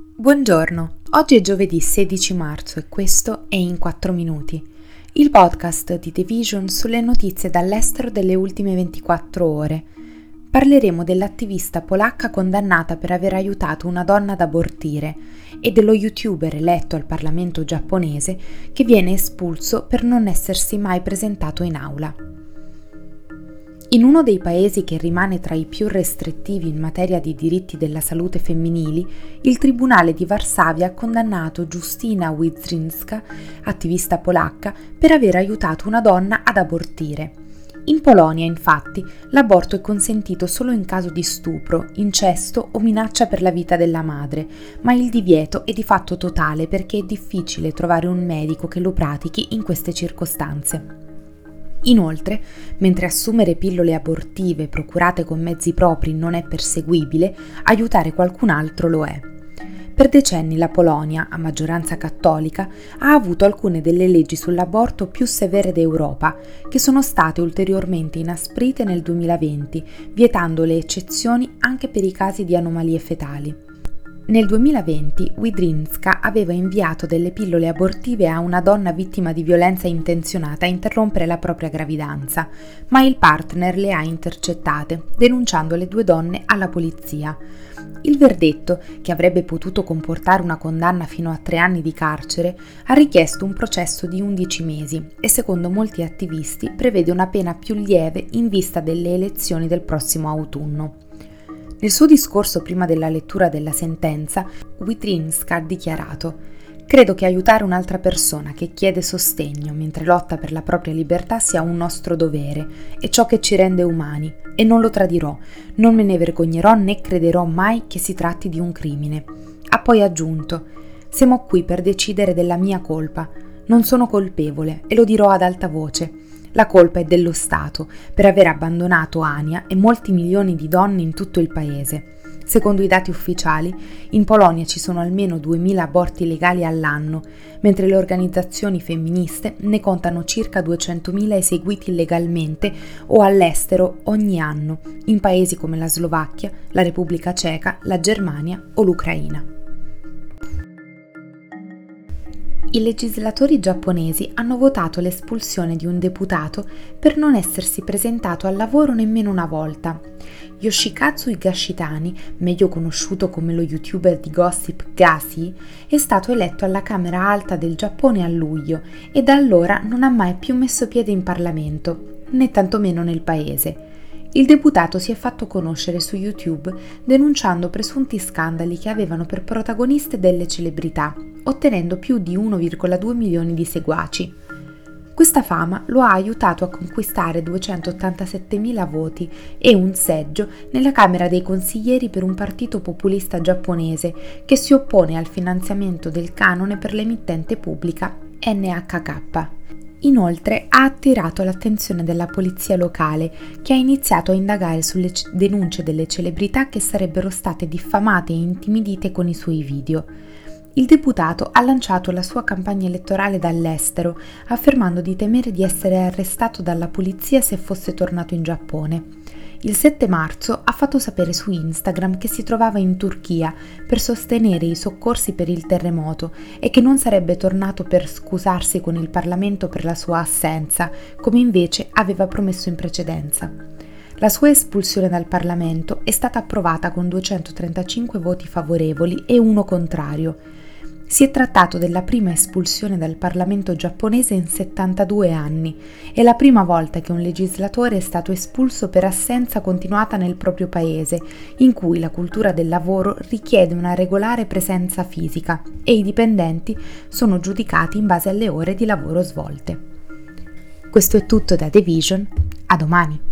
Buongiorno, oggi è giovedì 16 marzo e questo è In 4 Minuti, il podcast di The Vision sulle notizie dall'estero delle ultime 24 ore. Parleremo dell'attivista polacca condannata per aver aiutato una donna ad abortire e dello youtuber eletto al Parlamento giapponese che viene espulso per non essersi mai presentato in aula. In uno dei paesi che rimane tra i più restrittivi in materia di diritti della salute femminili, il Tribunale di Varsavia ha condannato Giustina Wydrinska, attivista polacca, per aver aiutato una donna ad abortire. In Polonia, infatti, l'aborto è consentito solo in caso di stupro, incesto o minaccia per la vita della madre, ma il divieto è di fatto totale perché è difficile trovare un medico che lo pratichi in queste circostanze. Inoltre, mentre assumere pillole abortive procurate con mezzi propri non è perseguibile, aiutare qualcun altro lo è. Per decenni la Polonia, a maggioranza cattolica, ha avuto alcune delle leggi sull'aborto più severe d'Europa, che sono state ulteriormente inasprite nel 2020, vietando le eccezioni anche per i casi di anomalie fetali. Nel 2020 Widrinska aveva inviato delle pillole abortive a una donna vittima di violenza intenzionata a interrompere la propria gravidanza, ma il partner le ha intercettate, denunciando le due donne alla polizia. Il verdetto, che avrebbe potuto comportare una condanna fino a tre anni di carcere, ha richiesto un processo di 11 mesi e secondo molti attivisti prevede una pena più lieve in vista delle elezioni del prossimo autunno. Nel suo discorso prima della lettura della sentenza, Witrinska ha dichiarato Credo che aiutare un'altra persona che chiede sostegno mentre lotta per la propria libertà sia un nostro dovere e ciò che ci rende umani e non lo tradirò, non me ne vergognerò né crederò mai che si tratti di un crimine. Ha poi aggiunto Siamo qui per decidere della mia colpa. Non sono colpevole e lo dirò ad alta voce. La colpa è dello Stato per aver abbandonato Ania e molti milioni di donne in tutto il paese. Secondo i dati ufficiali, in Polonia ci sono almeno 2.000 aborti legali all'anno, mentre le organizzazioni femministe ne contano circa 200.000 eseguiti illegalmente o all'estero ogni anno, in paesi come la Slovacchia, la Repubblica Ceca, la Germania o l'Ucraina. I legislatori giapponesi hanno votato l'espulsione di un deputato per non essersi presentato al lavoro nemmeno una volta. Yoshikazu Higashitani, meglio conosciuto come lo youtuber di gossip Gasi, è stato eletto alla Camera Alta del Giappone a luglio e da allora non ha mai più messo piede in Parlamento, né tantomeno nel paese. Il deputato si è fatto conoscere su YouTube denunciando presunti scandali che avevano per protagoniste delle celebrità, ottenendo più di 1,2 milioni di seguaci. Questa fama lo ha aiutato a conquistare 287.000 voti e un seggio nella Camera dei Consiglieri per un partito populista giapponese che si oppone al finanziamento del canone per l'emittente pubblica NHK. Inoltre ha attirato l'attenzione della polizia locale che ha iniziato a indagare sulle denunce delle celebrità che sarebbero state diffamate e intimidite con i suoi video. Il deputato ha lanciato la sua campagna elettorale dall'estero, affermando di temere di essere arrestato dalla polizia se fosse tornato in Giappone il 7 marzo ha fatto sapere su Instagram che si trovava in Turchia per sostenere i soccorsi per il terremoto e che non sarebbe tornato per scusarsi con il Parlamento per la sua assenza, come invece aveva promesso in precedenza. La sua espulsione dal Parlamento è stata approvata con 235 voti favorevoli e uno contrario. Si è trattato della prima espulsione dal Parlamento giapponese in 72 anni e la prima volta che un legislatore è stato espulso per assenza continuata nel proprio paese, in cui la cultura del lavoro richiede una regolare presenza fisica e i dipendenti sono giudicati in base alle ore di lavoro svolte. Questo è tutto da The Vision, a domani!